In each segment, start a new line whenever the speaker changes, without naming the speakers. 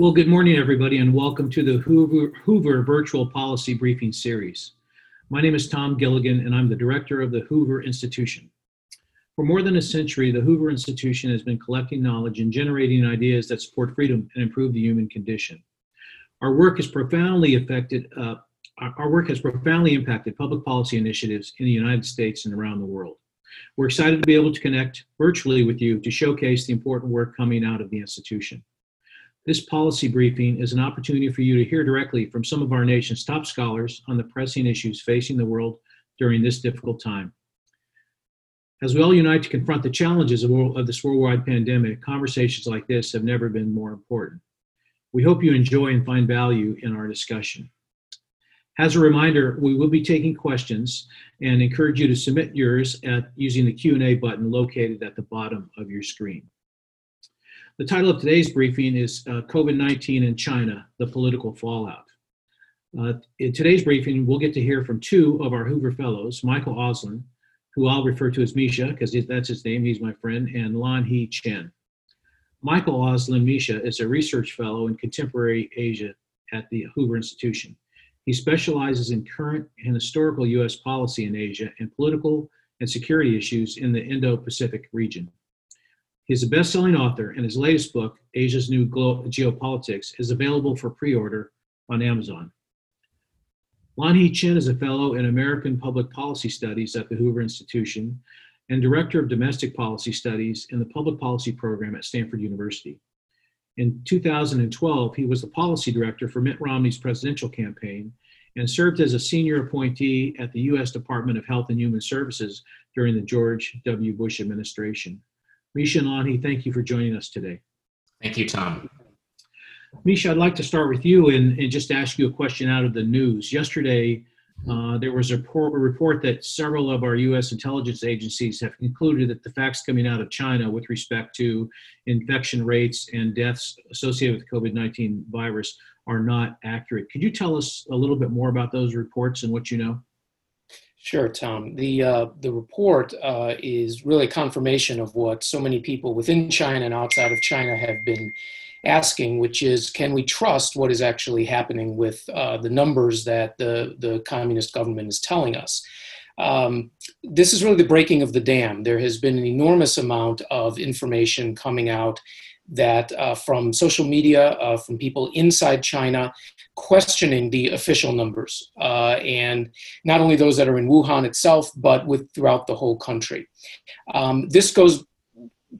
Well, good morning, everybody, and welcome to the Hoover, Hoover Virtual Policy Briefing Series. My name is Tom Gilligan, and I'm the director of the Hoover Institution. For more than a century, the Hoover Institution has been collecting knowledge and generating ideas that support freedom and improve the human condition. Our work has profoundly affected, uh, our work has profoundly impacted public policy initiatives in the United States and around the world. We're excited to be able to connect virtually with you to showcase the important work coming out of the institution. This policy briefing is an opportunity for you to hear directly from some of our nation's top scholars on the pressing issues facing the world during this difficult time. As we all unite to confront the challenges of, of this worldwide pandemic, conversations like this have never been more important. We hope you enjoy and find value in our discussion. As a reminder, we will be taking questions and encourage you to submit yours at using the Q&A button located at the bottom of your screen. The title of today's briefing is uh, COVID 19 in China The Political Fallout. Uh, in today's briefing, we'll get to hear from two of our Hoover Fellows, Michael Auslin, who I'll refer to as Misha because that's his name, he's my friend, and Lanhee Chen. Michael Auslin Misha is a research fellow in contemporary Asia at the Hoover Institution. He specializes in current and historical U.S. policy in Asia and political and security issues in the Indo Pacific region. He's a best selling author, and his latest book, Asia's New Glo- Geopolitics, is available for pre order on Amazon. Lanhee Chen is a fellow in American Public Policy Studies at the Hoover Institution and director of domestic policy studies in the public policy program at Stanford University. In 2012, he was the policy director for Mitt Romney's presidential campaign and served as a senior appointee at the U.S. Department of Health and Human Services during the George W. Bush administration. Misha and Lanhee, thank you for joining us today.
Thank you, Tom.
Misha, I'd like to start with you and, and just ask you a question out of the news. Yesterday, uh, there was a report, a report, that several of our U.S. intelligence agencies have concluded that the facts coming out of China with respect to infection rates and deaths associated with the COVID 19 virus are not accurate. Could you tell us a little bit more about those reports and what you know?
Sure, Tom. The uh, the report uh, is really confirmation of what so many people within China and outside of China have been asking, which is, can we trust what is actually happening with uh, the numbers that the the communist government is telling us? Um, this is really the breaking of the dam. There has been an enormous amount of information coming out that uh, from social media, uh, from people inside China, questioning the official numbers, uh, and not only those that are in Wuhan itself, but with throughout the whole country. Um, this goes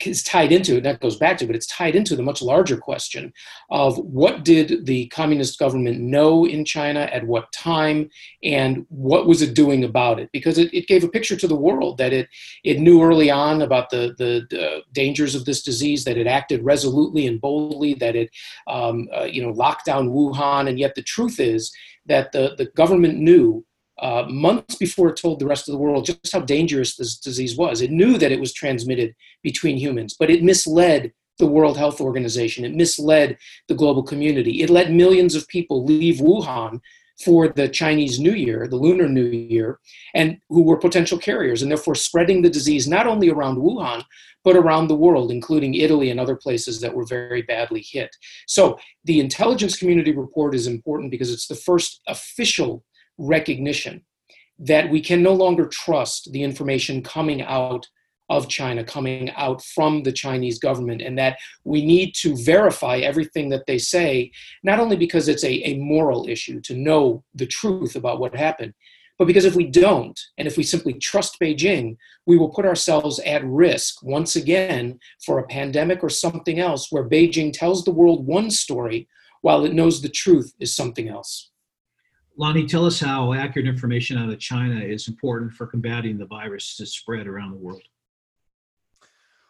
is tied into it, that goes back to but it's tied into the much larger question of what did the communist government know in china at what time and what was it doing about it? Because it, it gave a picture to the world that it it knew early on about the, the, the dangers of this disease that it acted resolutely and boldly that it um, uh, you know locked down wuhan and yet the truth is that the, the government knew uh, months before it told the rest of the world just how dangerous this disease was. It knew that it was transmitted between humans, but it misled the World Health Organization. It misled the global community. It let millions of people leave Wuhan for the Chinese New Year, the Lunar New Year, and who were potential carriers, and therefore spreading the disease not only around Wuhan, but around the world, including Italy and other places that were very badly hit. So the intelligence community report is important because it's the first official recognition that we can no longer trust the information coming out of China, coming out from the Chinese government, and that we need to verify everything that they say, not only because it's a, a moral issue to know the truth about what happened, but because if we don't, and if we simply trust Beijing, we will put ourselves at risk once again for a pandemic or something else where Beijing tells the world one story while it knows the truth is something else.
Lanhee, tell us how accurate information out of China is important for combating the virus to spread around the world.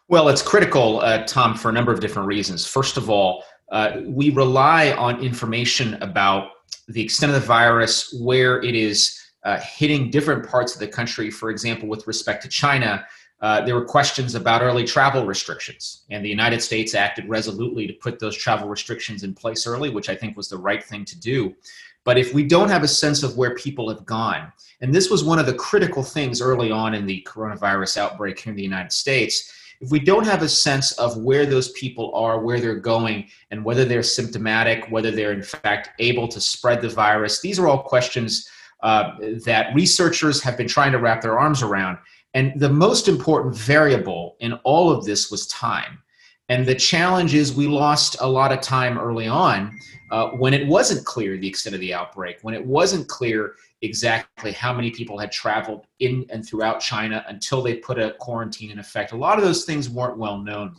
Well, it's critical, uh, Tom, for a number of different reasons. First of all, uh, we rely on information about the extent of the virus, where it is uh, hitting different parts of the country. For example, with respect to China, uh, there were questions about early travel restrictions, and the United States acted resolutely to put those travel restrictions in place early, which I think was the right thing to do. But if we don't have a sense of where people have gone, and this was one of the critical things early on in the coronavirus outbreak here in the United States, if we don't have a sense of where those people are, where they're going, and whether they're symptomatic, whether they're in fact able to spread the virus, these are all questions uh, that researchers have been trying to wrap their arms around. And the most important variable in all of this was time. And the challenge is we lost a lot of time early on uh, when it wasn't clear the extent of the outbreak, when it wasn't clear exactly how many people had traveled in and throughout China until they put a quarantine in effect. A lot of those things weren't well known.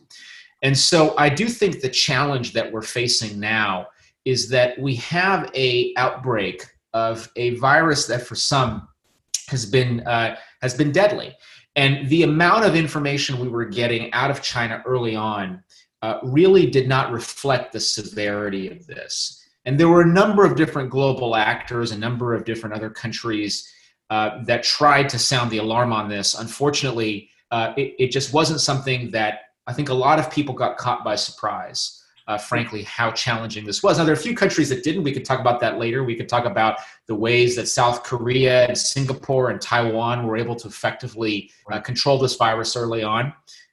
And so I do think the challenge that we're facing now is that we have a outbreak of a virus that for some has been uh, has been deadly. And the amount of information we were getting out of China early on uh, really did not reflect the severity of this. And there were a number of different global actors, a number of different other countries uh, that tried to sound the alarm on this. Unfortunately, uh, it, it, just wasn't something that I think a lot of people got caught by surprise. Uh, frankly, how challenging this was. Now, there are a few countries that didn't. We could talk about that later. We could talk about the ways that South Korea and Singapore and Taiwan were able to effectively uh, control this virus early on.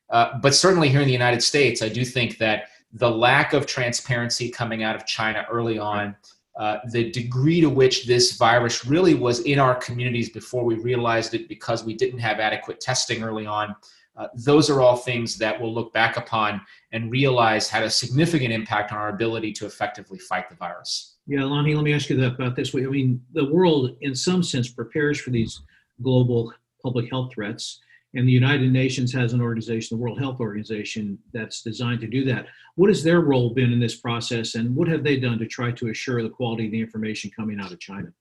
Uh, but certainly here in the United States, I do think that the lack of transparency coming out of China early on, uh, the degree to which this virus really was in our communities before we realized it because we didn't have adequate testing early on. Uh, those are all things that we'll look back upon and realize had a significant impact on our ability to effectively fight the virus.
Yeah, Lanhee, let me ask you about this. I mean, the world, in some sense, prepares for these global public health threats and the United Nations has an organization, the World Health Organization, that's designed to do that. What has their role been in this process, and what have they done to try to assure the quality of the information coming out of China?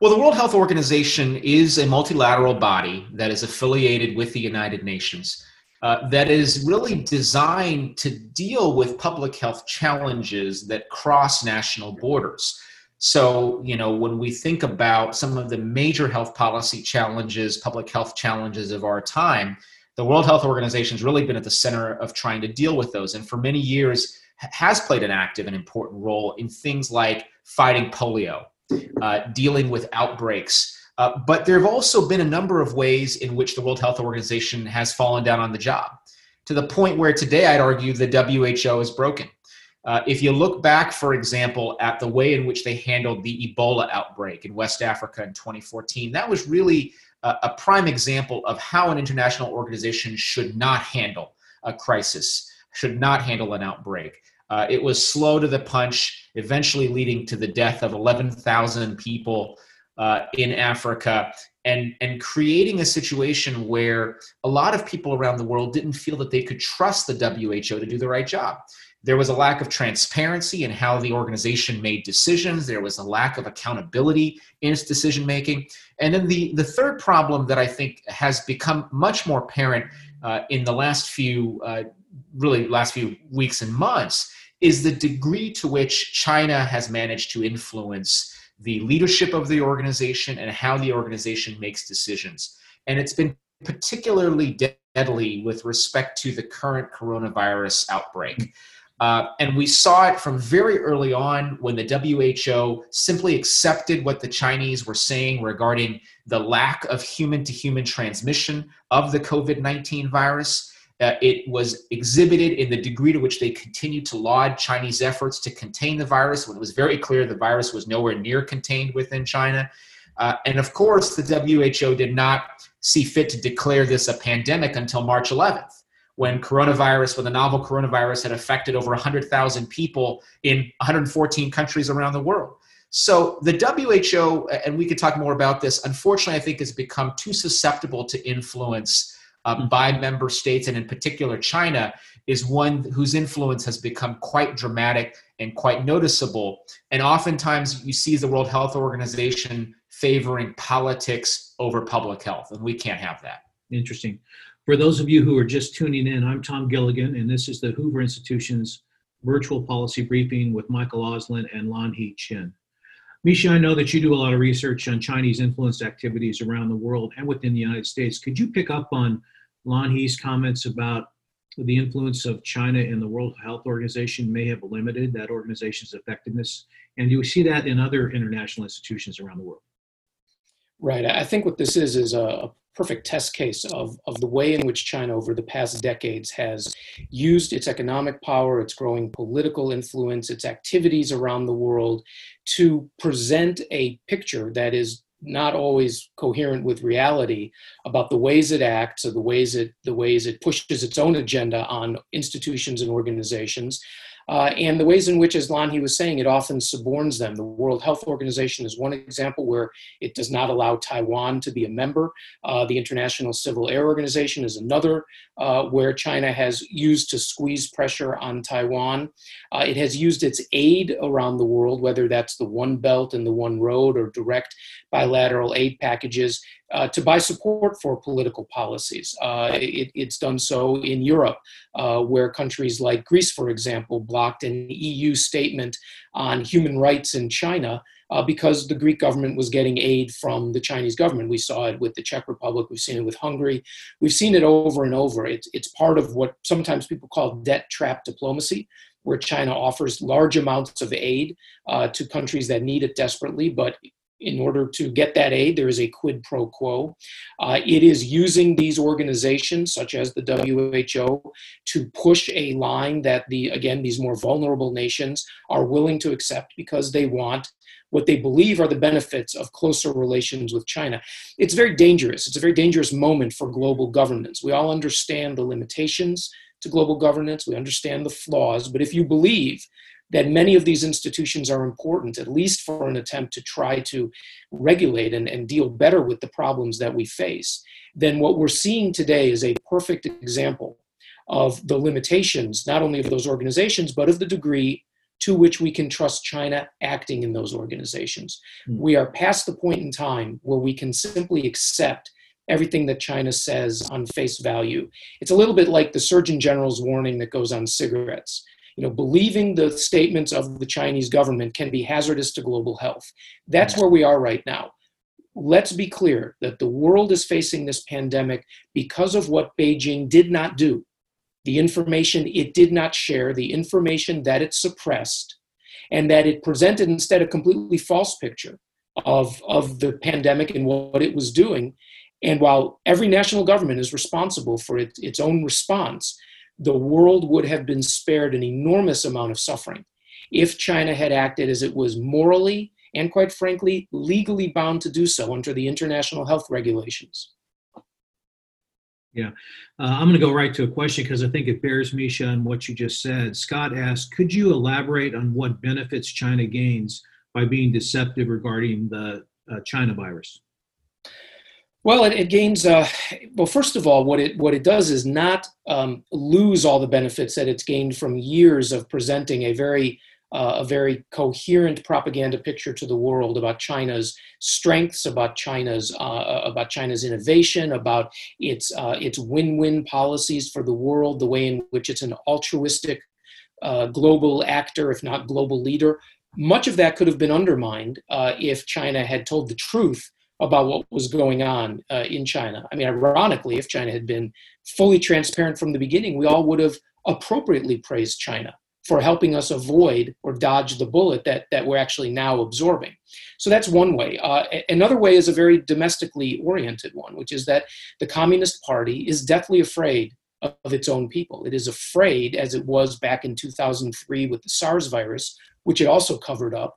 Well, the World Health Organization is a multilateral body that is affiliated with the United Nations. Uh, that is really designed to deal with public health challenges that cross national borders. So, you know, when we think about some of the major health policy challenges, public health challenges of our time, the World Health Organization has really been at the center of trying to deal with those. And for many years, has played an active and important role in things like fighting polio, uh, dealing with outbreaks. Uh, but there have also been a number of ways in which the World Health Organization has fallen down on the job to the point where today I'd argue the WHO is broken. Uh, if you look back, for example, at the way in which they handled the Ebola outbreak in West Africa in 2014, that was really a, a prime example of how an international organization should not handle a crisis, should not handle an outbreak. Uh, it was slow to the punch, eventually leading to the death of 11,000 people uh, in Africa, and, and creating a situation where a lot of people around the world didn't feel that they could trust the WHO to do the right job. There was a lack of transparency in how the organization made decisions. There was a lack of accountability in its decision making. And then the, the third problem that I think has become much more apparent uh, in the last few, uh, really last few weeks and months, is the degree to which China has managed to influence the leadership of the organization and how the organization makes decisions. And it's been particularly deadly with respect to the current coronavirus outbreak. Uh, and we saw it from very early on when the WHO simply accepted what the Chinese were saying regarding the lack of human to human transmission of the COVID 19 virus. Uh, it was exhibited in the degree to which they continued to laud Chinese efforts to contain the virus when it was very clear the virus was nowhere near contained within China. Uh, and of course, the WHO did not see fit to declare this a pandemic until March 11th when coronavirus, when the novel coronavirus had affected over 100,000 people in 114 countries around the world. So the WHO, and we could talk more about this, unfortunately, I think has become too susceptible to influence uh, hmm. by member states, and in particular China, is one whose influence has become quite dramatic and quite noticeable. And oftentimes you see the World Health Organization favoring politics over public health, and we can't have that.
Interesting. For those of you who are just tuning in, I'm Tom Gilligan, and this is the Hoover Institution's virtual policy briefing with Michael Auslin and Lon Lanhee Chen. Misha, I know that you do a lot of research on Chinese influence activities around the world and within the United States. Could you pick up on Lanhee's comments about the influence of China in the World Health Organization may have limited that organization's effectiveness? And do you see that in other international institutions around the world?
Right. I think what this is is a perfect test case of, of the way in which China over the past decades has used its economic power, its growing political influence, its activities around the world to present a picture that is not always coherent with reality about the ways it acts or the ways it the ways it pushes its own agenda on institutions and organizations uh, and the ways in which, as Lanhee was saying, it often suborns them. The World Health Organization is one example where it does not allow Taiwan to be a member. Uh, the International Civil Air Organization is another uh, where China has used to squeeze pressure on Taiwan. Uh, it has used its aid around the world, whether that's the One Belt and the One Road or direct bilateral aid packages, uh, to buy support for political policies. Uh, it, it's done so in Europe, uh, where countries like Greece, for example, blocked an EU statement on human rights in China. Uh, because the Greek government was getting aid from the Chinese government. We saw it with the Czech Republic, we've seen it with Hungary, we've seen it over and over. It's, it's part of what sometimes people call debt trap diplomacy, where China offers large amounts of aid uh, to countries that need it desperately, but in order to get that aid, there is a quid pro quo. Uh, it is using these organizations, such as the WHO, to push a line that the again these more vulnerable nations are willing to accept because they want what they believe are the benefits of closer relations with China. It's very dangerous. It's a very dangerous moment for global governance. We all understand the limitations to global governance. We understand the flaws. But if you believe that many of these institutions are important, at least for an attempt to try to regulate and, and deal better with the problems that we face, then what we're seeing today is a perfect example of the limitations, not only of those organizations, but of the degree to which we can trust China acting in those organizations. Mm. We are past the point in time where we can simply accept everything that China says on face value. It's a little bit like the Surgeon General's warning that goes on cigarettes you know, believing the statements of the Chinese government can be hazardous to global health. That's where we are right now. Let's be clear that the world is facing this pandemic because of what Beijing did not do. The information it did not share, the information that it suppressed, and that it presented instead a completely false picture of, of the pandemic and what it was doing. And while every national government is responsible for it, its own response, the world would have been spared an enormous amount of suffering if China had acted as it was morally and, quite frankly, legally bound to do so under the international health regulations.
Yeah, uh, I'm going to go right to a question because I think it bears Misha on what you just said. Scott asked, could you elaborate on what benefits China gains by being deceptive regarding the uh, China virus?
Well, it, it gains. Uh, well, first of all, what it what it does is not um, lose all the benefits that it's gained from years of presenting a very uh, a very coherent propaganda picture to the world about China's strengths, about China's uh, uh about China's innovation, about its uh, its win-win policies for the world, the way in which it's an altruistic uh, global actor, if not global leader. Much of that could have been undermined if China had told the truth about what was going on uh, in China. I mean, ironically, if China had been fully transparent from the beginning, we all would have appropriately praised China for helping us avoid or dodge the bullet that, that we're actually now absorbing. So that's one way. Uh, another way is a very domestically oriented one, which is that the Communist Party is deathly afraid of its own people. It is afraid, as it was back in 2003 with the SARS virus, which it also covered up,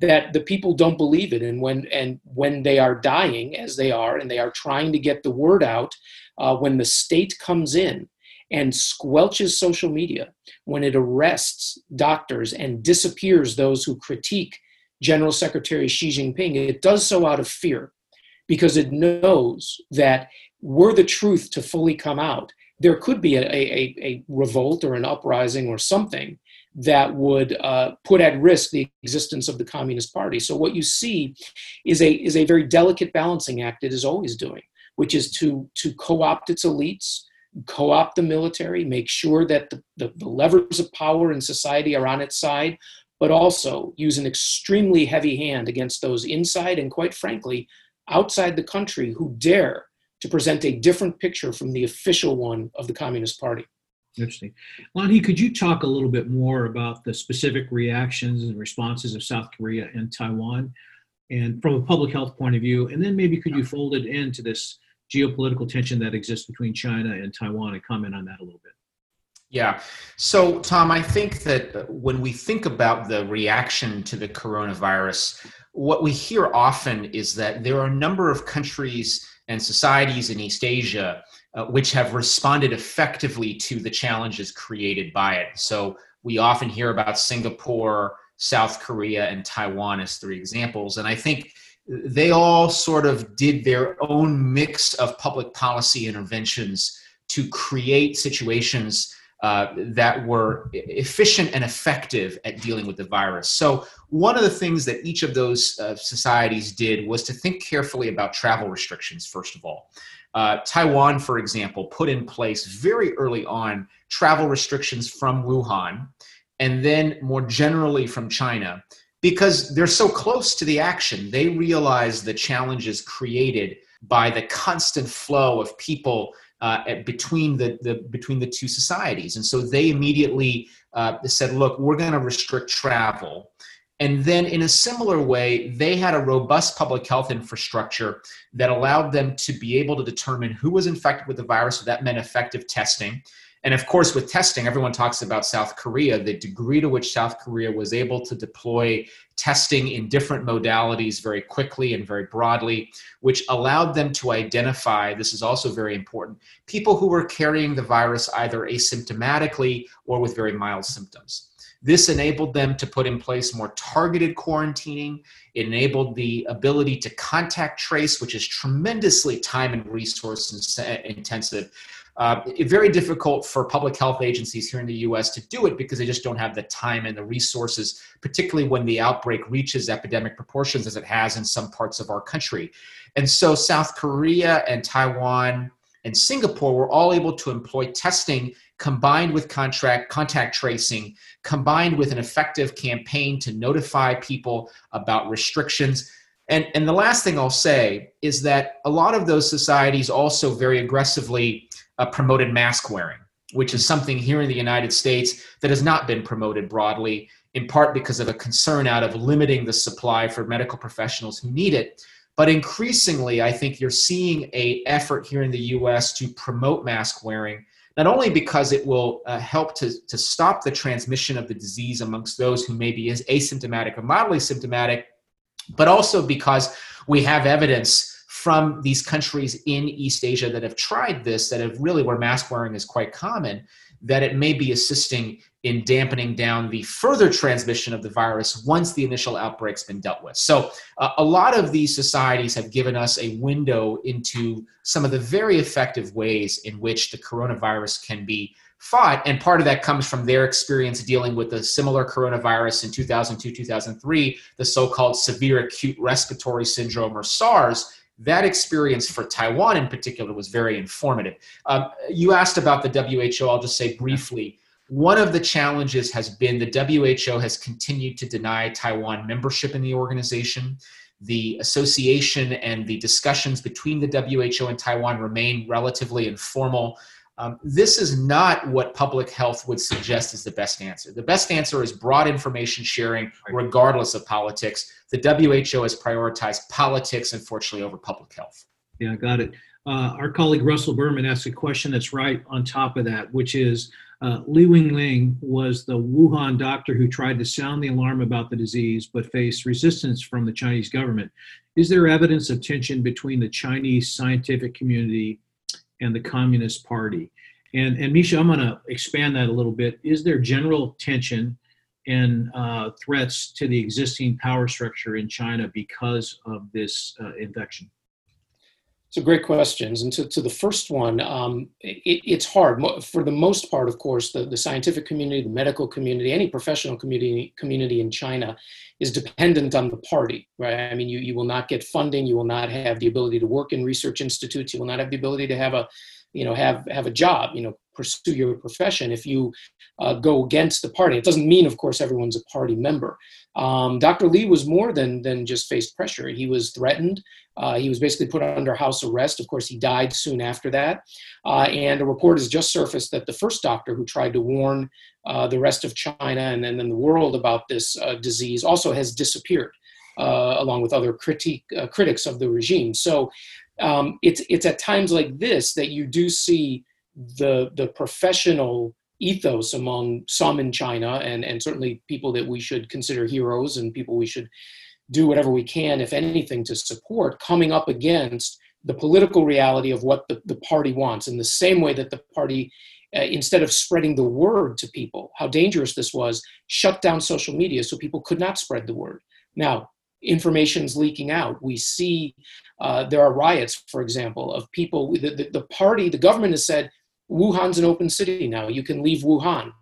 that the people don't believe it. And when and when they are dying as they are and they are trying to get the word out uh, when the state comes in and squelches social media when it arrests doctors and disappears those who critique general secretary xi jinping it does so out of fear because it knows that were the truth to fully come out there could be a, a, a revolt or an uprising or something that would uh, put at risk the existence of the Communist Party. So what you see is a is a very delicate balancing act it is always doing, which is to to co-opt its elites, co-opt the military, make sure that the, the, the levers of power in society are on its side, but also use an extremely heavy hand against those inside and quite frankly outside the country who dare to present a different picture from the official one of the Communist Party.
Interesting. Lanhee, could you talk a little bit more about the specific reactions and responses of South Korea and Taiwan? and from a public health point of view? And then maybe could you fold it into this geopolitical tension that exists between China and Taiwan and comment on that a little bit?
Yeah. So, Tom, I think that when we think about the reaction to the coronavirus, what we hear often is that there are a number of countries and societies in East Asia uh, which have responded effectively to the challenges created by it. So, we often hear about Singapore, South Korea, and Taiwan as three examples. And I think they all sort of did their own mix of public policy interventions to create situations uh, that were efficient and effective at dealing with the virus. So, one of the things that each of those uh, societies did was to think carefully about travel restrictions, first of all. Uh, Taiwan, for example, put in place very early on travel restrictions from Wuhan and then more generally from China because they're so close to the action. They realize the challenges created by the constant flow of people uh, between the, the between the two societies, and so they immediately uh, said, "Look, we're going to restrict travel." And then, in a similar way, they had a robust public health infrastructure that allowed them to be able to determine who was infected with the virus. So that meant effective testing. And of course, with testing, everyone talks about South Korea, the degree to which South Korea was able to deploy testing in different modalities very quickly and very broadly, which allowed them to identify this is also very important people who were carrying the virus either asymptomatically or with very mild symptoms. This enabled them to put in place more targeted quarantining. It enabled the ability to contact trace, which is tremendously time and resource intensive. Uh, very difficult for public health agencies here in the US to do it because they just don't have the time and the resources, particularly when the outbreak reaches epidemic proportions as it has in some parts of our country. And so South Korea and Taiwan and Singapore were all able to employ testing combined with contract contact tracing combined with an effective campaign to notify people about restrictions and, and the last thing I'll say is that a lot of those societies also very aggressively uh, promoted mask wearing, which is something here in the United States that has not been promoted broadly, in part because of a concern out of limiting the supply for medical professionals who need it. But increasingly, I think you're seeing a effort here in the U.S. to promote mask wearing, not only because it will uh, help to, to stop the transmission of the disease amongst those who may be asymptomatic or mildly symptomatic, but also because we have evidence from these countries in East Asia that have tried this, that have really where mask wearing is quite common, that it may be assisting in dampening down the further transmission of the virus once the initial outbreak's been dealt with. So, uh, a lot of these societies have given us a window into some of the very effective ways in which the coronavirus can be fought. And part of that comes from their experience dealing with the similar coronavirus in 2002, 2003, the so called severe acute respiratory syndrome or SARS that experience for Taiwan in particular was very informative. Um, you asked about the WHO, I'll just say briefly. One of the challenges has been the WHO has continued to deny Taiwan membership in the organization. The association and the discussions between the WHO and Taiwan remain relatively informal. Um, this is not what public health would suggest is the best answer. The best answer is broad information sharing, regardless of politics. The WHO has prioritized politics, unfortunately, over public health.
Yeah, got it. Uh, our colleague Russell Berman asked a question that's right on top of that, which is uh, Li Wenliang was the Wuhan doctor who tried to sound the alarm about the disease but faced resistance from the Chinese government. Is there evidence of tension between the Chinese scientific community and the Communist Party. And, and Misha, I'm going to expand that a little bit. Is there general tension and uh, threats to the existing power structure in China because of this uh, infection?
So great questions. And to, to the first one, um, it, it's hard. For the most part, of course, the, the scientific community, the medical community, any professional community, community in China is dependent on the party, right? I mean, you, you will not get funding. You will not have the ability to work in research institutes. You will not have the ability to have a, you know, have, have a job, you know, pursue your profession if you uh, go against the party. It doesn't mean, of course, everyone's a party member. Um, Dr. Lee was more than, than just faced pressure. He was threatened. Uh, he was basically put under house arrest. Of course, he died soon after that. Uh, and a report has just surfaced that the first doctor who tried to warn uh, the rest of China and then, the world about this uh, disease also has disappeared. uh, along with other critique, critics of the regime. So um, it's, it's at times like this that you do see the, the professional ethos among some in China, and, and certainly people that we should consider heroes and people we should do whatever we can, if anything, to support, coming up against the political reality of what the, the party wants. In the same way that the party uh, instead of spreading the word to people how dangerous this was shut down social media so people could not spread the word. Now information's leaking out. We see uh, there are riots for example of people the, the, the party the government has said wuhan's an open city now. You can leave wuhan.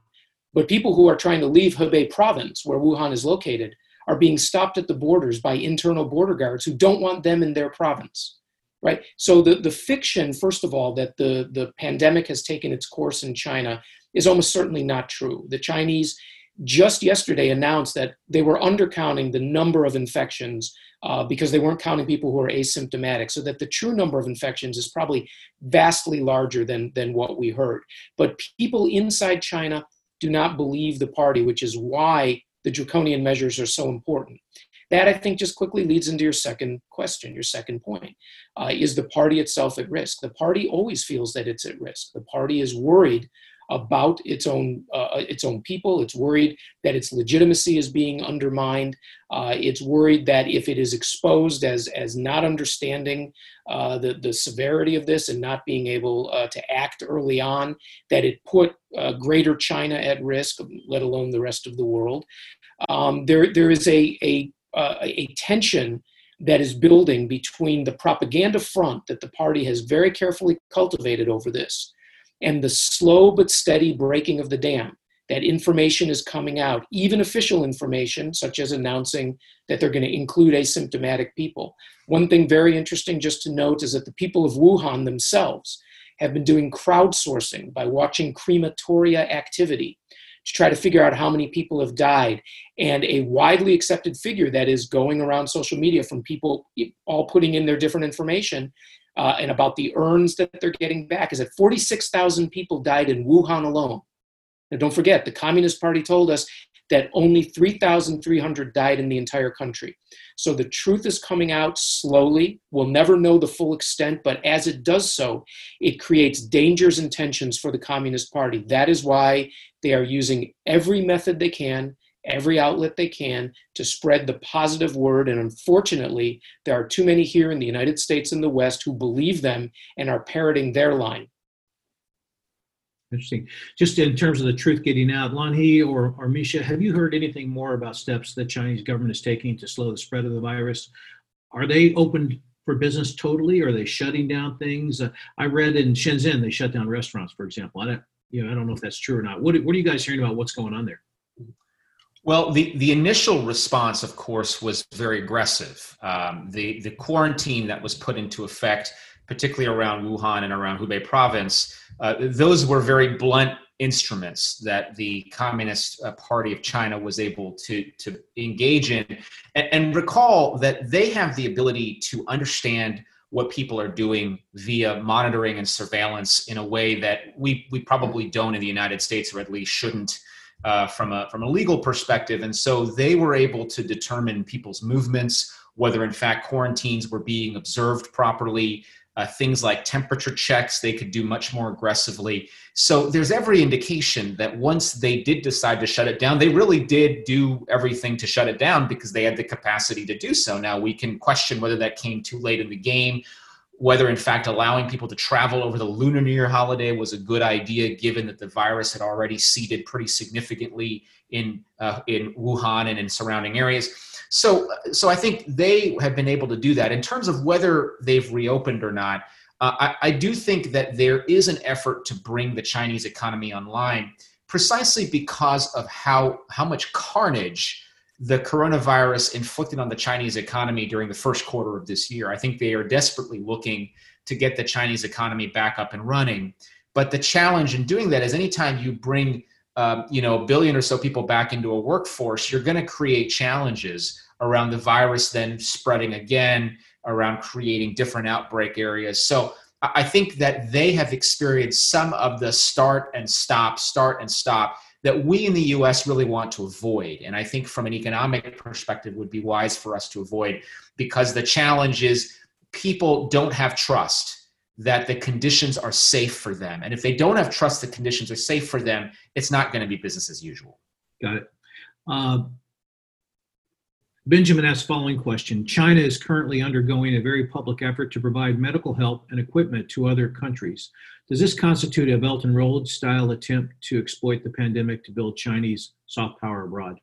But people who are trying to leave hebei province where wuhan is located are being stopped at the borders by internal border guards who don't want them in their province right? So the, the fiction first of all that the, the pandemic has taken its course in china is almost certainly not true. The chinese just yesterday announced that they were undercounting the number of infections uh, because they weren't counting people who are asymptomatic so that the true number of infections is probably vastly larger than, than what we heard but people inside china do not believe the party which is why the draconian measures are so important that I think just quickly leads into your second question, your second point. Uh, is the party itself at risk? The party always feels that it's at risk. The party is worried about its own uh, its own people. It's worried that its legitimacy is being undermined. Uh, it's worried that if it is exposed as as not understanding uh, the the severity of this and not being able uh, to act early on, that it put uh, Greater China at risk, let alone the rest of the world. Um, there there is a a uh, a tension that is building between the propaganda front that the party has very carefully cultivated over this and the slow but steady breaking of the dam. That information is coming out, even official information, such as announcing that they're going to include asymptomatic people. One thing very interesting just to note is that the people of Wuhan themselves have been doing crowdsourcing by watching crematoria activity to try to figure out how many people have died. And a widely accepted figure that is going around social media from people all putting in their different information uh, and about the urns that they're getting back is that 46,000 people died in Wuhan alone. Now, don't forget, the Communist Party told us that only 3,300 died in the entire country. So the truth is coming out slowly. We'll never know the full extent, but as it does so, it creates dangers and tensions for the Communist Party. That is why they are using every method they can, every outlet they can to spread the positive word. And unfortunately, there are too many here in the United States and the West who believe them and are parroting their line.
Interesting. Just in terms of the truth getting out, Lanhee or, or Misha, have you heard anything more about steps the Chinese government is taking to slow the spread of the virus? Are they open for business totally? Or are they shutting down things? Uh, I read in Shenzhen they shut down restaurants, for example. I don't, you know, I don't know if that's true or not. What, what are you guys hearing about what's going on there?
Well, the, the initial response, of course, was very aggressive. Um, the, the quarantine that was put into effect, particularly around Wuhan and around Hubei province, uh, those were very blunt instruments that the Communist uh, Party of China was able to, to engage in. And, and recall that they have the ability to understand what people are doing via monitoring and surveillance in a way that we, we probably don't in the United States, or at least shouldn't uh, from, a, from a legal perspective. And so they were able to determine people's movements, whether in fact quarantines were being observed properly, uh, things like temperature checks they could do much more aggressively. So there's every indication that once they did decide to shut it down, they really did do everything to shut it down because they had the capacity to do so. Now we can question whether that came too late in the game, whether in fact allowing people to travel over the Lunar New Year holiday was a good idea, given that the virus had already seeded pretty significantly in uh, in Wuhan and in surrounding areas. So, so I think they have been able to do that. In terms of whether they've reopened or not, uh, I, I do think that there is an effort to bring the Chinese economy online, precisely because of how how much carnage the coronavirus inflicted on the Chinese economy during the first quarter of this year. I think they are desperately looking to get the Chinese economy back up and running. But the challenge in doing that is anytime you bring um, you know a billion or so people back into a workforce you're going to create challenges around the virus then spreading again around creating different outbreak areas so i think that they have experienced some of the start and stop start and stop that we in the US really want to avoid. And I think from an economic perspective would be wise for us to avoid because the challenge is people don't have trust that the conditions are safe for them. And if they don't have trust the conditions are safe for them, it's not going to be business as usual.
Got it. Uh, Benjamin asks following question. China is currently undergoing a very public effort to provide medical help and equipment to other countries. Does this constitute a Belt and Road style attempt to exploit the pandemic to build Chinese soft power abroad?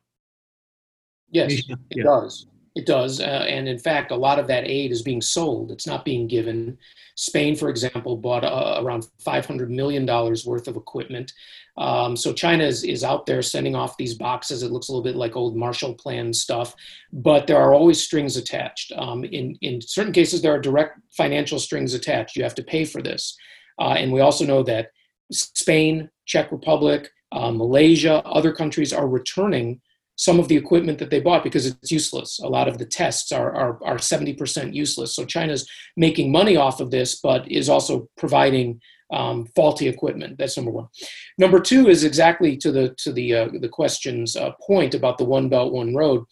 Yes, it yeah. does. It does. Uh, and in fact, a lot of that aid is being sold. It's not being given. Spain, for example, bought uh, around $500 million worth of equipment. Um, so China is, is out there sending off these boxes. It looks a little bit like old Marshall Plan stuff, but there are always strings attached. Um, in, in certain cases, there are direct financial strings attached. You have to pay for this. Uh, and we also know that Spain, Czech Republic, uh, Malaysia, other countries are returning some of the equipment that they bought because it's useless. A lot of the tests are, are, are 70% useless. So China's making money off of this, but is also providing um, faulty equipment. That's number one. Number two is exactly to the to the uh, the question's uh, point about the one belt one road.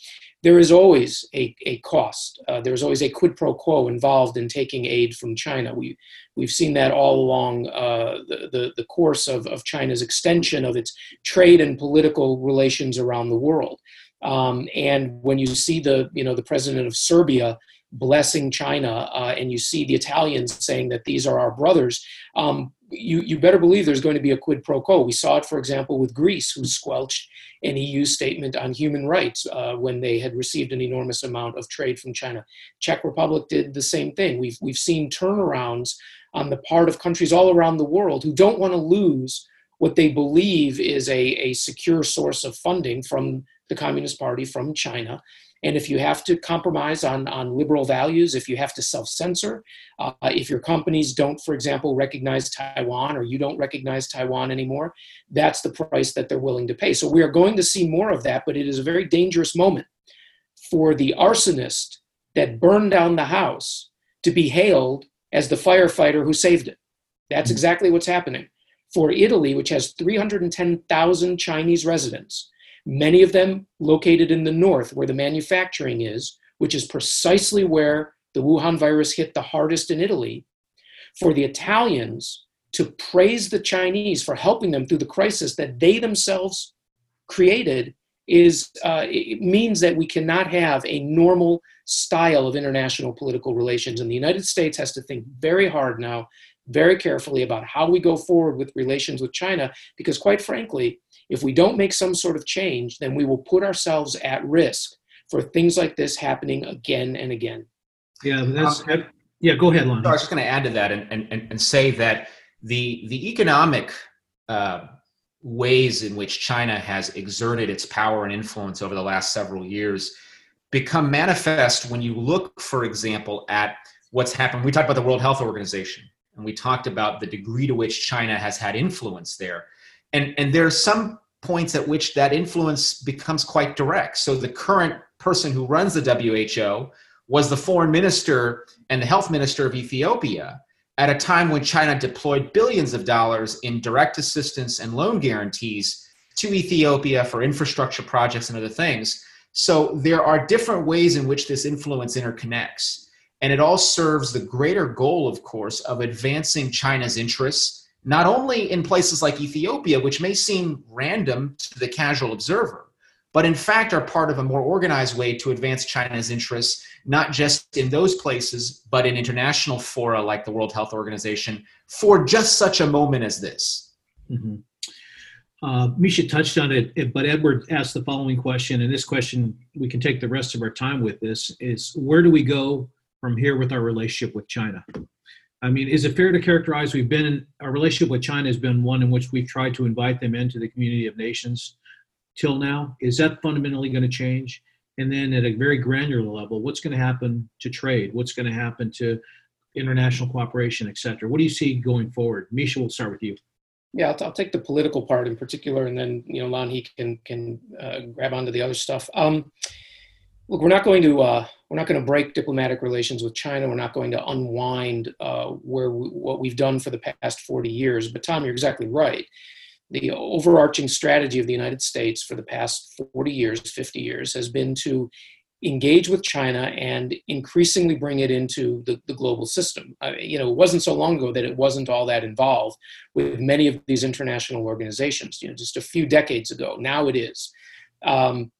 There is always a, a cost. Uh, there is always a quid pro quo involved in taking aid from China. We we've seen that all along uh, the, the the course of of China's extension of its trade and political relations around the world. Um, and when you see the you know the president of Serbia blessing China, uh, and you see the Italians saying that these are our brothers, um, you, you better believe there's going to be a quid pro quo. We saw it, for example, with Greece, who squelched an EU statement on human rights uh, when they had received an enormous amount of trade from China. Czech Republic did the same thing. We've, we've seen turnarounds on the part of countries all around the world who don't want to lose what they believe is a, a secure source of funding from the Communist Party, from China. And if you have to compromise on, on liberal values, if you have to self censor, uh, if your companies don't, for example, recognize Taiwan or you don't recognize Taiwan anymore, that's the price that they're willing to pay. So we are going to see more of that, but it is a very dangerous moment for the arsonist that burned down the house to be hailed as the firefighter who saved it. That's hmm. exactly what's happening. For Italy, which has 310,000 Chinese residents, many of them located in the north where the manufacturing is, which is precisely where the Wuhan virus hit the hardest in Italy, for the Italians to praise the Chinese for helping them through the crisis that they themselves created is uh, it means that we cannot have a normal style of international political relations. And the united states has to think very hard now very carefully about how we go forward with relations with china because quite frankly if we don't make some sort of change, then we will put ourselves at risk for things like this happening again and again.
Yeah, that's um, yeah. Go ahead, Lon.
I was just going to add to that and, and, and say that the the economic uh, ways in which China has exerted its power and influence over the last several years become manifest when you look, for example, at what's happened. We talked about the World Health Organization, and we talked about the degree to which China has had influence there and and there are some points at which that influence becomes quite direct so the current person who runs the WHO was the foreign minister and the health minister of Ethiopia at a time when China deployed billions of dollars in direct assistance and loan guarantees to Ethiopia for infrastructure projects and other things. So there are different ways in which this influence interconnects. And it all serves the greater goal, of course, of advancing China's interests not only in places like Ethiopia, which may seem random to the casual observer, but in fact are part of a more organized way to advance China's interests, not just in those places, but in international fora like the World Health Organization for just such a moment as this.
Mm-hmm. Uh, Misha touched on it, but Edward asked the following question, and this question we can take the rest of our time with this is where do we go from here with our relationship with China? I mean, is it fair to characterize we've been in our relationship with China has been one in which we've tried to invite them into the community of nations till now? Is that fundamentally going to change? And then at a very granular level, what's going to happen to trade? What's going to happen to international cooperation, et cetera? What do you see going forward? Misha, we'll start with you.
Yeah, I'll, I'll, take the political part in particular, and then you know, Lanhee can can uh, grab onto the other stuff. Um, look, we're not going to uh, we're not going to break diplomatic relations with China. We're not going to unwind uh, where we, what we've done for the past 40 years. But Tom, you're exactly right. the overarching strategy of the United States for the past 40 years, 50 years, has been to engage with China and increasingly bring it into the, the global system. I, you know, it wasn't so long ago that it wasn't all that involved with many of these international organizations. You know, just a few decades ago. Now it is, um,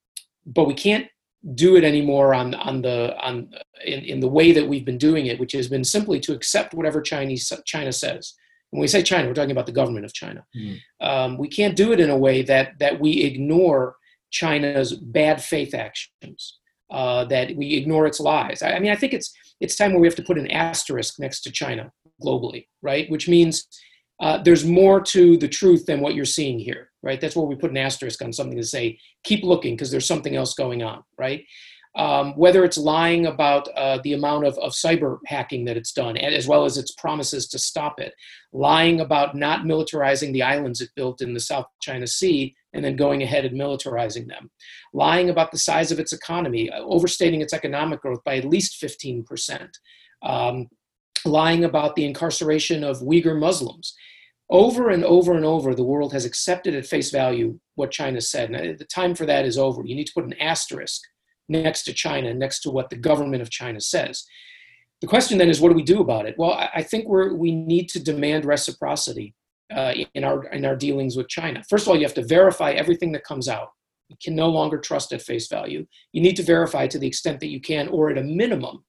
but we can't do it anymore on on the on in, in the way that we've been doing it, which has been simply to accept whatever Chinese China says. When we say China, we're talking about the government of China. Mm. Um, we can't do it in a way that that we ignore China's bad faith actions uh, that we ignore its lies. I, I, mean, I think it's it's time where we have to put an asterisk next to China globally, right? Which means uh, there's more to the truth than what you're seeing here, right? That's where we put an asterisk on something to say, keep looking because there's something else going on, right? Um, whether it's lying about uh, the amount of, of cyber hacking that it's done, as well as its promises to stop it, lying about not militarizing the islands it built in the South China Sea and then going ahead and militarizing them, lying about the size of its economy, uh, overstating its economic growth by at least 15%, um, lying about the incarceration of Uyghur Muslims. Over and over and over, the world has accepted at face value what China said. And the time for that is over. You need to put an asterisk next to China, next to what the government of China says. The question then is, what do we do about it? Well, I think we're, we need to demand reciprocity uh, in our in our dealings with China. First of all, you have to verify everything that comes out. You can no longer trust at face value. You need to verify to the extent that you can, or at a minimum,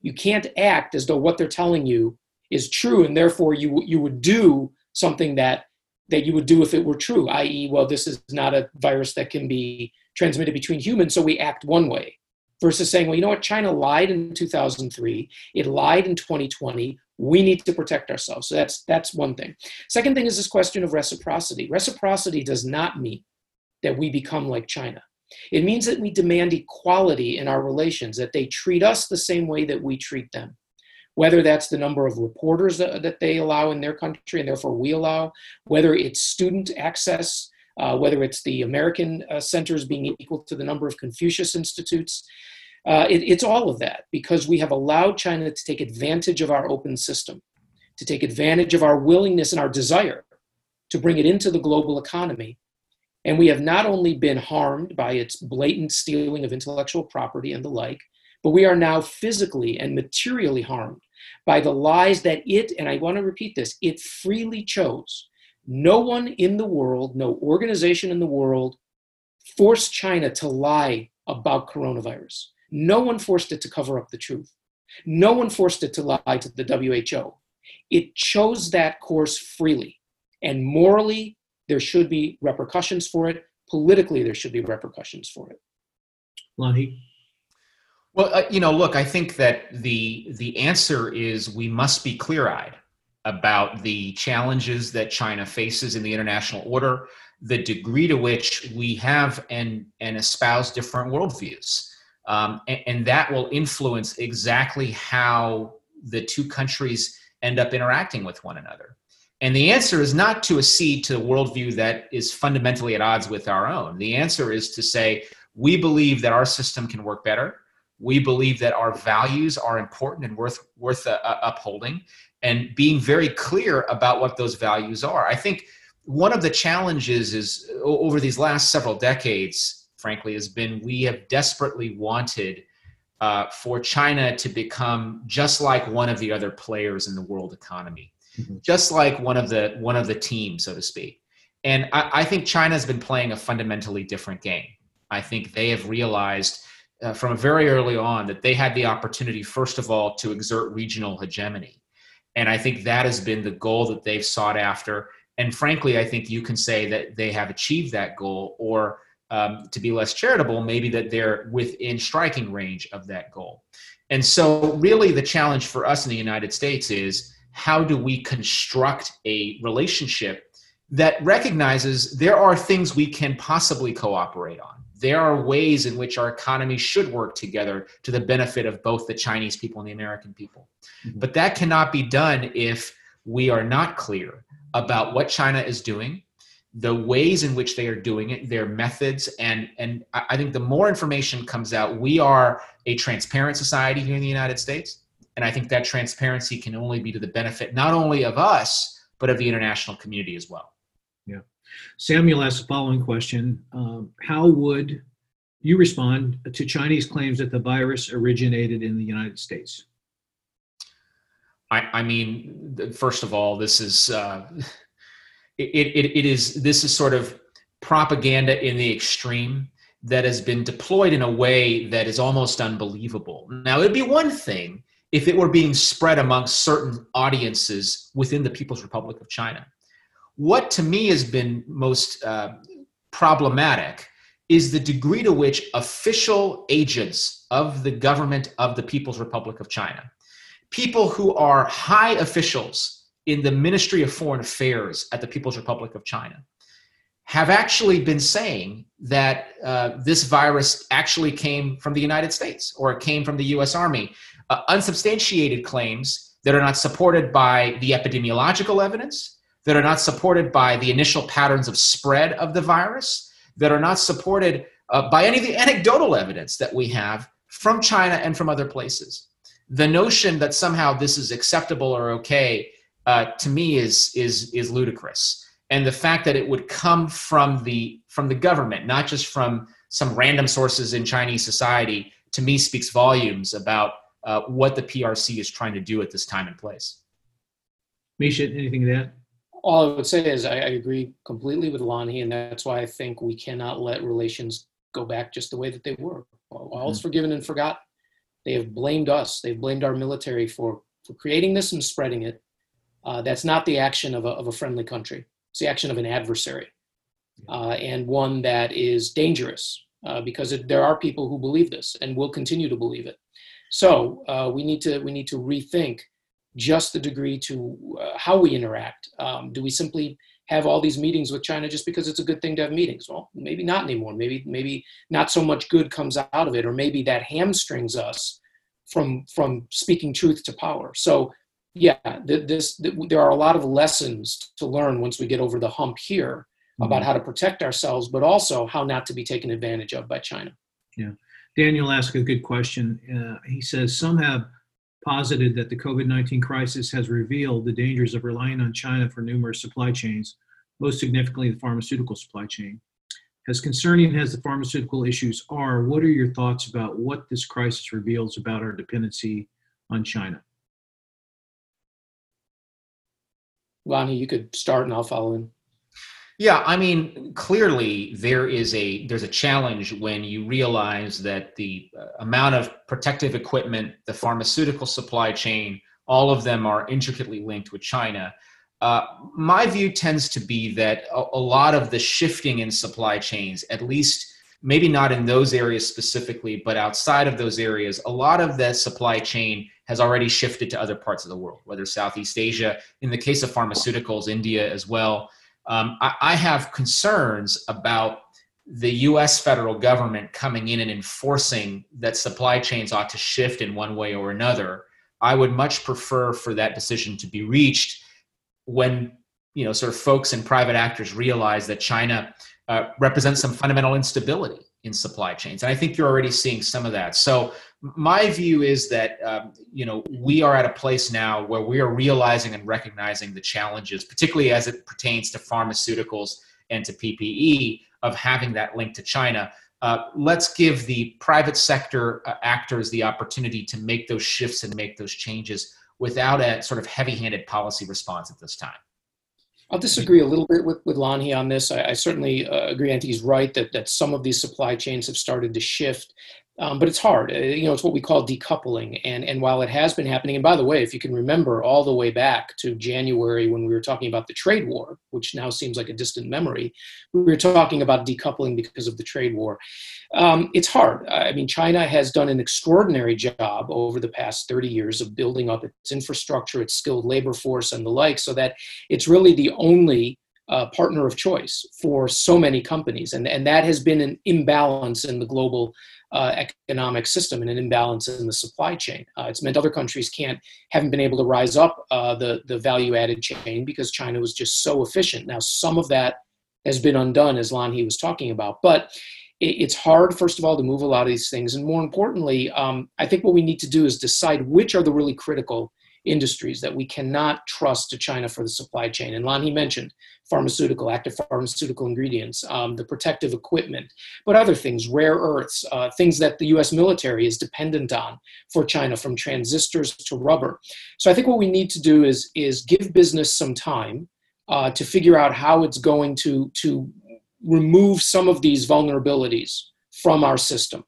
you can't act as though what they're telling you is true, and therefore you you would do something that that you would do if it were true. I.e., well, this is not a virus that can be transmitted between humans, so we act one way. Versus saying, well, you know what, China lied in 2003, it lied in 2020, we need to protect ourselves. So that's that's one thing. Second thing is this question of reciprocity. Reciprocity does not mean that we become like China. It means that we demand equality in our relations, that they treat us the same way that we treat them. Whether that's the number of reporters that, that they allow in their country and therefore we allow, whether it's student access, uh, whether it's the American uh, centers being equal to the number of Confucius institutes. Uh, it, it's all of that because we have allowed China to take advantage of our open system, to take advantage of our willingness and our desire to bring it into the global economy. And we have not only been harmed by its blatant stealing of intellectual property and the like, but we are now physically and materially harmed by the lies that it, and I want to repeat this, it freely chose. No one in the world, no organization in the world forced China to lie about coronavirus. No one forced it to cover up the truth. No one forced it to lie to the WHO. It chose that course freely. And morally, there should be repercussions for it. Politically, there should be repercussions for it.
Lanhee?
Well, uh, you know, look, I think that the the answer is we must be clear-eyed about the challenges that China faces in the international order, the degree to which we have and and espouse different worldviews um, and, and that will influence exactly how the two countries end up interacting with one another. And the answer is not to accede to a worldview that is fundamentally at odds with our own. The answer is to say, we believe that our system can work better. We believe that our values are important and worth, worth uh, uh upholding, and being very clear about what those values are. I think one of the challenges is over these last several decades, frankly, has been we have desperately wanted uh, for China to become just like one of the other players in the world economy, mm-hmm. just like one of the one of the teams, so to speak. And I, I think China's been playing a fundamentally different game. I think they have realized uh, from very early on that they had the opportunity, first of all, to exert regional hegemony. And I think that has been the goal that they've sought after. And frankly, I think you can say that they have achieved that goal or um, to be less charitable, maybe that they're within striking range of that goal. And so, really, the challenge for us in the United States is how do we construct a relationship that recognizes there are things we can possibly cooperate on? There are ways in which our economies should work together to the benefit of both the Chinese people and the American people. Mm-hmm. But that cannot be done if we are not clear about what China is doing, the ways in which they are doing it, their methods, and and I think the more information comes out, we are a transparent society here in the United States, and I think that transparency can only be to the benefit not only of us but of the international community as well.
Yeah. Samuel asked the following question um, How would you respond to Chinese claims that the virus originated in the United States?
I, I mean, first of all, this is uh, it, it, it is this is sort of propaganda in the extreme that has been deployed in a way that is almost unbelievable. Now, it'd be one thing if it were being spread amongst certain audiences within the People's Republic of China. What to me has been most uh, problematic is the degree to which official agents of the government of the People's Republic of China, people who are high officials in the Ministry of Foreign Affairs at the People's Republic of China, have actually been saying that uh, this virus actually came from the United States or it came from the US Army. Uh, unsubstantiated claims that are not supported by the epidemiological evidence, that are not supported by the initial patterns of spread of the virus, that are not supported uh, by any of the anecdotal evidence that we have from China and from other places. The notion that somehow this is acceptable or okay uh, to me is, is, is ludicrous. And the fact that it would come from the, from the government, not just from some random sources in Chinese society, to me speaks volumes about uh, what the PRC is trying to do at this time and place.
Misha, anything to that?
all I would say is I, I agree completely with Lanhee, and that's why I think we cannot let relations go back just the way that they were. All is mm-hmm. forgiven and forgotten. They have blamed us. They've blamed our military for for creating this and spreading it. Uh, that's not the action of a, of a friendly country. It's the action of an adversary, uh, and one that is dangerous uh, because it, there are people who believe this and will continue to believe it. So uh, we need to we need to rethink just the degree to uh, how we interact. Um, do we simply have all these meetings with China just because it's a good thing to have meetings? Well, maybe not anymore. Maybe maybe not so much good comes out of it, or maybe that hamstrings us from from speaking truth to power. So yeah, this there are a lot of lessons to learn once we get over the hump here mm-hmm. about how to protect ourselves, but also how not to be taken advantage of by China.
Yeah, Daniel asked a good question. Uh, he says some have posited that the COVID 19 crisis has revealed the dangers of relying on China for numerous supply chains, most significantly the pharmaceutical supply chain. As concerning as the pharmaceutical issues are, what are your thoughts about what this crisis reveals about our dependency on China?
Lanhee, you could start and I'll follow in.
Yeah, I mean, clearly there is a there's a challenge when you realize that the uh, amount of protective equipment, the pharmaceutical supply chain, all of them are intricately linked with China. Uh, my view tends to be that a, a lot of the shifting in supply chains, at least maybe not in those areas specifically, but outside of those areas, a lot of that supply chain has already shifted to other parts of the world, whether Southeast Asia, in the case of pharmaceuticals, India as well. Um, I, I have concerns about the US federal government coming in and enforcing that supply chains ought to shift in one way or another. I would much prefer for that decision to be reached when you know sort of folks and private actors realize that China uh, represents some fundamental instability in supply chains, and I think you're already seeing some of that. So my view is that um, you know we are at a place now where we are realizing and recognizing the challenges, particularly as it pertains to pharmaceuticals and to PPE, of having that link to China. Uh, let's give the private sector uh, actors the opportunity to make those shifts and make those changes without a sort of heavy-handed policy response at this time.
I'll disagree a little bit with, with Lanhee on this. I, I certainly uh, agree, and he's right that, that some of these supply chains have started to shift. Um, but it's hard. Uh, you know, it's what we call decoupling. And, and while it has been happening, and by the way, if you can remember all the way back to January when we were talking about the trade war, which now seems like a distant memory, we were talking about decoupling because of the trade war. Um, it's hard. I mean, China has done an extraordinary job over the past 30 years of building up its infrastructure, its skilled labor force, and the like, so that it's really the only uh, partner of choice for so many companies. And, and that has been an imbalance in the global uh, economic system and an imbalance in the supply chain. Uh, it's meant other countries can't haven't been able to rise up uh, the the value added chain because China was just so efficient. Now some of that has been undone, as Lanhee was talking about, but it's hard, first of all, to move a lot of these things, and more importantly, um, I think what we need to do is decide which are the really critical industries that we cannot trust to China for the supply chain. And Lanhee mentioned pharmaceutical, active pharmaceutical ingredients, um, the protective equipment, but other things, rare earths, uh, things that the US military is dependent on for China, from transistors to rubber. So I think what we need to do is, is give business some time uh, to figure out how it's going to, to remove some of these vulnerabilities from our system,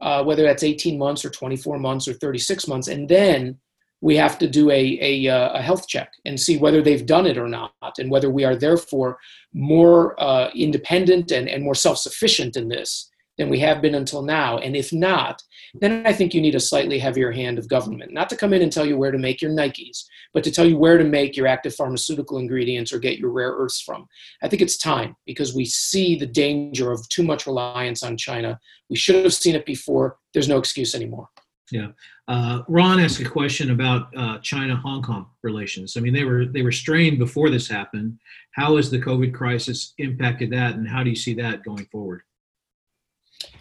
uh, whether that's 18 months or 24 months or 36 months. And then we have to do a, a, uh, a, health check and see whether they've done it or not, and whether we are therefore more uh, independent and, and more self sufficient in this than we have been until now. And if not, then I think you need a slightly heavier hand of government, not to come in and tell you where to make your Nikes, but to tell you where to make your active pharmaceutical ingredients or get your rare earths from. I think it's time because we see the danger of too much reliance on China. We should have seen it before. There's no excuse anymore.
Yeah. Uh, Ron asked a question about uh, China-Hong Kong relations. I mean, they were they were strained before this happened. How has the COVID crisis impacted that, and how do you see that going forward?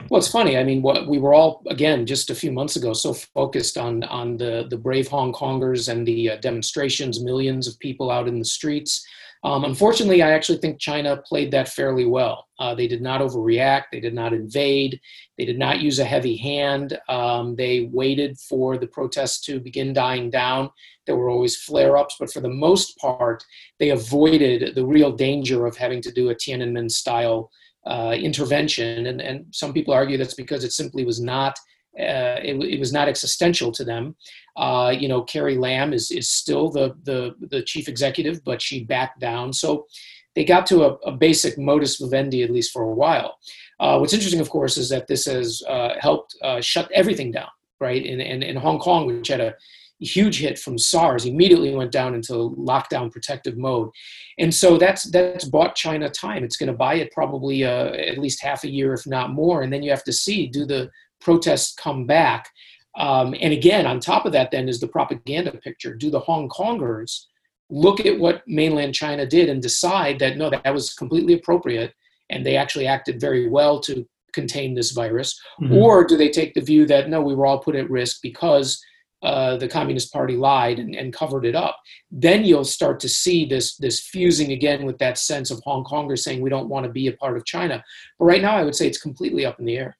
Well, it's funny. I mean, what we were all again just a few months ago so focused on on the the brave Hong Kongers and the uh, demonstrations, millions of people out in the streets. Um, unfortunately, I actually think China played that fairly well. Uh, they did not overreact. They did not invade. They did not use a heavy hand. Um, they waited for the protests to begin dying down. There were always flare ups, but for the most part, they avoided the real danger of having to do a Tiananmen style uh, intervention. And, and some people argue that's because it simply was not. Uh, it, it, was not existential to them. Uh, you know, Carrie Lam is is still the, the the chief executive, but she backed down. So they got to a, a basic modus vivendi at least for a while. Uh, what's interesting, of course, is that this has uh, helped uh, shut everything down. Right in, in in Hong Kong, which had a huge hit from SARS, immediately went down into lockdown protective mode, and so that's that's bought China time. It's going to buy it probably uh, at least half a year, if not more, and then you have to see do the protests come back. Um, and again, on top of that, then is the propaganda picture. Do the Hong Kongers look at what mainland China did and decide that no, that was completely appropriate, and they actually acted very well to contain this virus, mm-hmm. or do they take the view that no, we were all put at risk because uh, the Communist Party lied and, and, covered it up, then you'll start to see this this fusing again with that sense of Hong Kongers saying we don't want to be a part of China. But right now, I would say it's completely up in the air.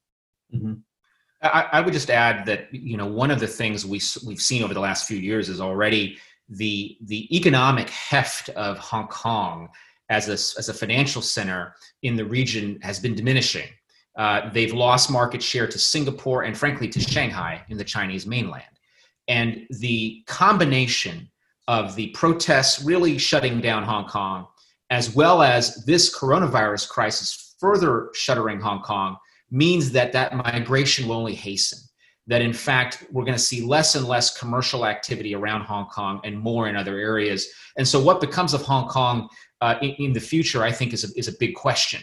Mm-hmm. I, I, would just add that you know one of the things we we've seen over the last few years is already the the economic heft of Hong Kong as a as a financial center in the region has been diminishing. Uh, they've lost market share to Singapore and frankly to Shanghai in the Chinese mainland. And the combination of the protests really shutting down Hong Kong, as well as this coronavirus crisis further shuttering Hong Kong, means that that migration will only hasten. That in fact, we're going to see less and less commercial activity around Hong Kong and more in other areas. And so, what becomes of Hong Kong uh, in, in, the future, I think, is a, is a big question.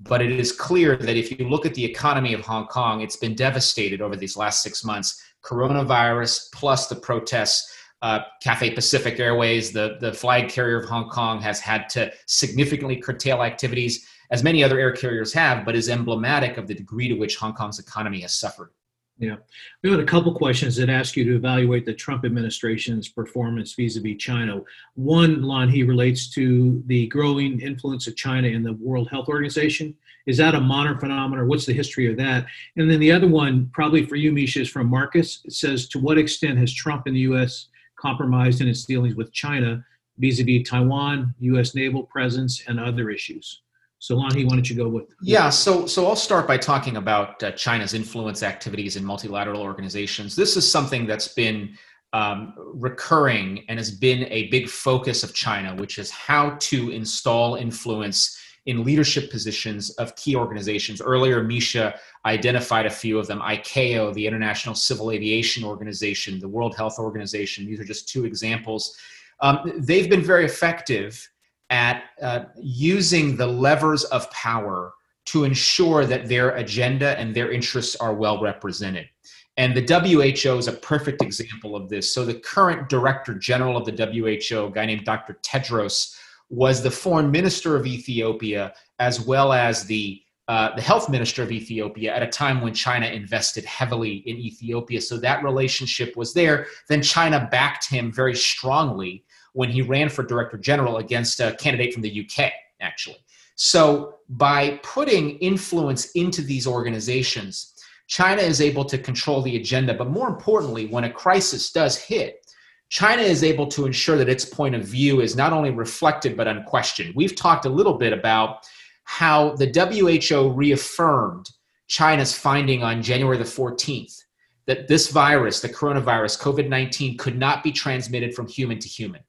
But it is clear that if you look at the economy of Hong Kong, it's been devastated over these last six months coronavirus plus the protests. Uh, Cathay Pacific Airways, the, the flag carrier of Hong Kong, has had to significantly curtail activities, as many other air carriers have, but is emblematic of the degree to which Hong Kong's economy has suffered.
Yeah. We had a couple questions that ask you to evaluate the Trump administration's performance vis-a-vis China. One, Lanhee relates to the growing influence of China in the World Health Organization. Is that a modern phenomenon, what's the history of that? And then the other one, probably for you, Misha, is from Marcus. It says, to what extent has Trump and the U.S. compromised in its dealings with China vis-a-vis Taiwan, U.S. naval presence, and other issues? So, Lanhee, why don't you go with?
Yeah, so so I'll start by talking about uh, China's influence activities in multilateral organizations. This is something that's been um, recurring and has been a big focus of China, which is how to install influence in leadership positions of key organizations. Earlier, Misha identified a few of them ICAO, the International Civil Aviation Organization, the World Health Organization. These are just two examples. Um, they've been very effective at uh, using the levers of power to ensure that their agenda and their interests are well represented. And the WHO is a perfect example of this. So, the current director general of the WHO, a guy named Dr. Tedros, was the foreign minister of Ethiopia, as well as the uh, the health minister of Ethiopia at a time when China invested heavily in Ethiopia. So that relationship was there. Then China backed him very strongly when he ran for director general against a candidate from the UK, actually. So by putting influence into these organizations, China is able to control the agenda. But more importantly, when a crisis does hit, China is able to ensure that its point of view is not only reflected but unquestioned. We've talked a little bit about how the WHO reaffirmed China's finding on January the 14th that this virus, the coronavirus, COVID 19, could not be transmitted from human to human.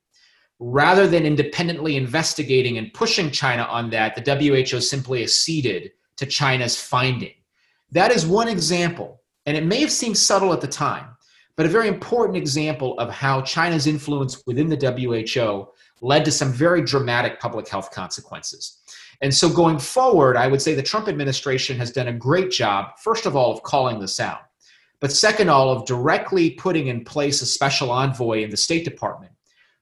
Rather than independently investigating and pushing China on that, the WHO simply acceded to China's finding. That is one example, and it may have seemed subtle at the time, but a very important example of how China's influence within the WHO led to some very dramatic public health consequences. And so going forward, I would say the Trump administration has done a great job, first of all, of calling this out, but second of all, of directly putting in place a special envoy in the State Department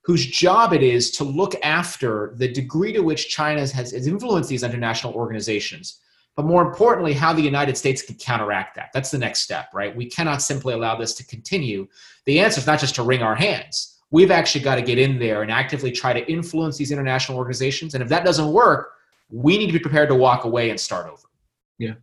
whose job it is to look after the degree to which China has, has influenced these international organizations. But more importantly, how the United States can counteract that. That's the next step, right? We cannot simply allow this to continue. The answer is not just to wring our hands. We've actually got to get in there and actively try to influence these international organizations. And if that doesn't work, we need to be prepared to walk away and start over.
Yeah.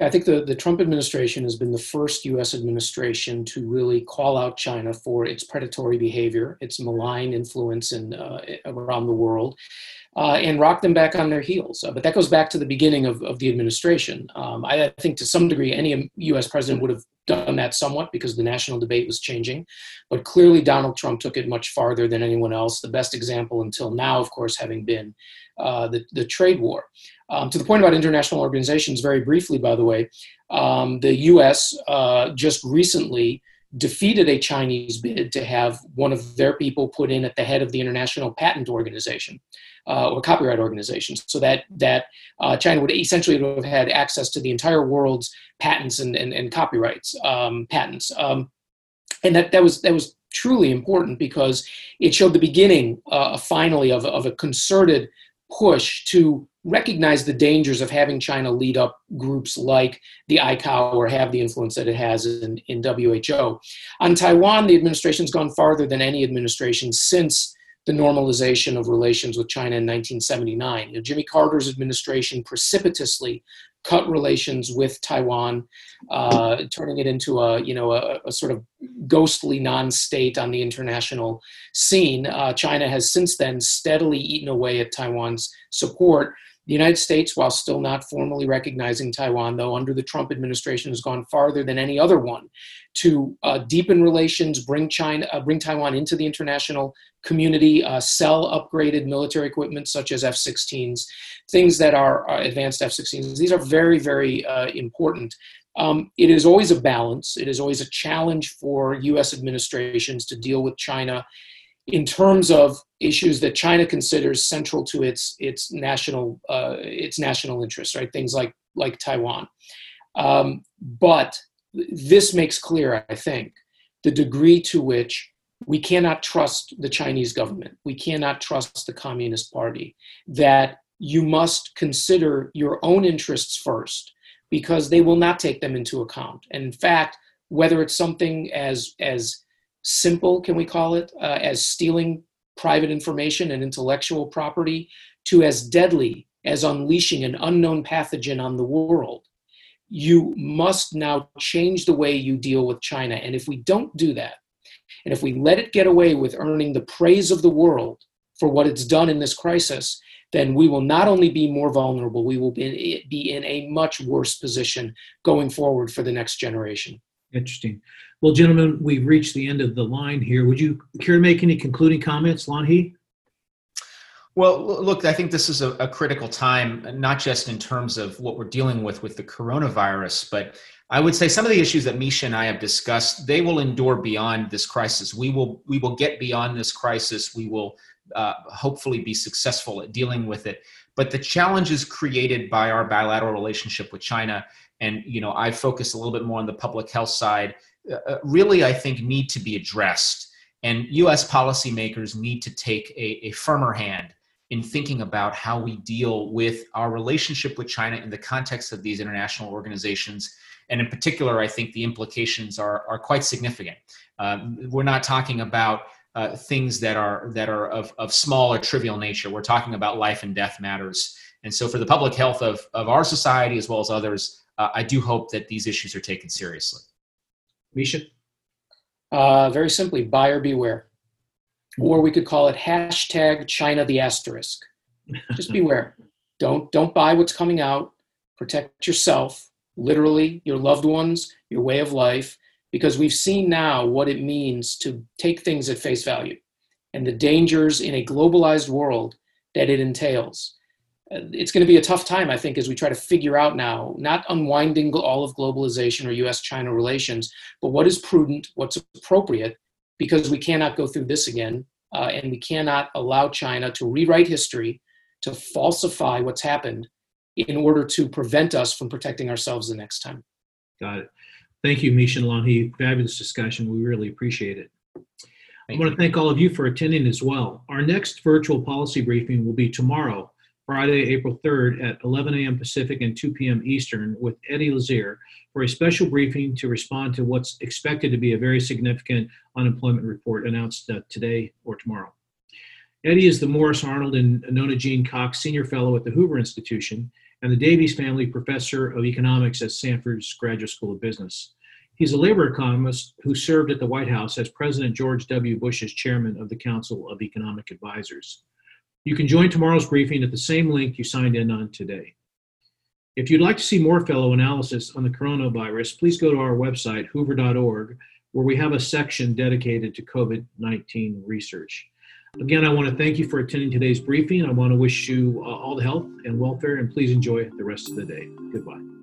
I think the, the Trump administration has been the first U.S. administration to really call out China for its predatory behavior, its malign influence in, uh, around the world, uh, and rock them back on their heels. Uh, but that goes back to the beginning of, of the administration. Um, I think to some degree, any U.S. president would have done that somewhat because the national debate was changing. But clearly, Donald Trump took it much farther than anyone else. The best example until now, of course, having been uh, the, the trade war. Um, to the point about international organizations, very briefly, by the way, um, the US uh, just recently defeated a Chinese bid to have one of their people put in at the head of the International Patent Organization uh, or Copyright Organization, so that that uh, China would essentially have had access to the entire world's patents and, and, and copyrights um, patents, um, and that that was that was truly important because it showed the beginning, uh, finally, of, of a concerted push to recognize the dangers of having China lead up groups like the ICAO or have the influence that it has in, in WHO. On Taiwan, the administration's gone farther than any administration since the normalization of relations with China in 1979. You know, Jimmy Carter's administration precipitously cut relations with Taiwan, uh, turning it into a you know a, a sort of ghostly non-state on the international scene. Uh, China has since then steadily eaten away at Taiwan's support. The United States, while still not formally recognizing Taiwan, though, under the Trump administration, has gone farther than any other one to uh, deepen relations, bring China, uh, bring Taiwan into the international community, uh, sell upgraded military equipment such as F-16s, things that are uh, advanced F-16s. These are very, very uh, important. Um, it is always a balance. It is always a challenge for U.S. administrations to deal with China in terms of issues that China considers central to its its national uh, its national interests, right? Things like like Taiwan. Um, but this makes clear, I think, the degree to which we cannot trust the Chinese government. We cannot trust the Communist Party. That you must consider your own interests first, because they will not take them into account. And in fact, whether it's something as as simple, can we call it, uh, as stealing private information and intellectual property, to as deadly as unleashing an unknown pathogen on the world. You must now change the way you deal with China. And if we don't do that, and if we let it get away with earning the praise of the world for what it's done in this crisis, then we will not only be more vulnerable, we will be, be in a much worse position going forward for the next generation.
Interesting. Well, gentlemen, we've reached the end of the line here. Would you care to make any concluding comments, Lanhee?
Well, look, I think this is a, a, critical time, not just in terms of what we're dealing with with the coronavirus, but I would say some of the issues that Misha and I have discussed, they will endure beyond this crisis. We will we will get beyond this crisis. We will uh, hopefully be successful at dealing with it. But the challenges created by our bilateral relationship with China, and you know, I focus a little bit more on the public health side uh, uh, really, I think, need to be addressed. And US policymakers need to take a, a firmer hand in thinking about how we deal with our relationship with China in the context of these international organizations. And in particular, I think the implications are, are quite significant. Um, we're not talking about uh, things that are that are of, of small or trivial nature. We're talking about life and death matters. And so, for the public health of, of our society as well as others, uh, I do hope that these issues are taken seriously.
Misha?
Uh, very simply, buyer beware. Or we could call it hashtag China the asterisk. Just beware. don't don't buy what's coming out. Protect yourself, literally, your loved ones, your way of life, because we've seen now what it means to take things at face value and the dangers in a globalized world that it entails. Uh, it's going to be a tough time, I think, as we try to figure out now, not unwinding all of globalization or US China relations, but what is prudent, what's appropriate, because we cannot go through this again. Uh, and we cannot allow China to rewrite history, to falsify what's happened in order to prevent us from protecting ourselves the next time.
Got it. Thank you, Misha and Lanhee. Fabulous discussion. We really appreciate it.
Thank
I want to thank all of you for attending as well. Our next virtual policy briefing will be tomorrow, Friday, April 3rd at 11 a.m. Pacific and 2 p.m. Eastern with Eddie Lazear for a special briefing to respond to what's expected to be a very significant unemployment report announced uh, today or tomorrow. Eddie is the Morris Arnold and Nona Jean Cox Senior Fellow at the Hoover Institution and the Davies Family Professor of Economics at Stanford's Graduate School of Business. He's a labor economist who served at the White House as President George W. Bush's chairman of the Council of Economic Advisors. You can join tomorrow's briefing at the same link you signed in on today. If you'd like to see more fellow analysis on the coronavirus, please go to our website, hoover.org, where we have a section dedicated to COVID 19 research. Again, I want to thank you for attending today's briefing. I want to wish you uh, all the health and welfare, and please enjoy the rest of the day. Goodbye.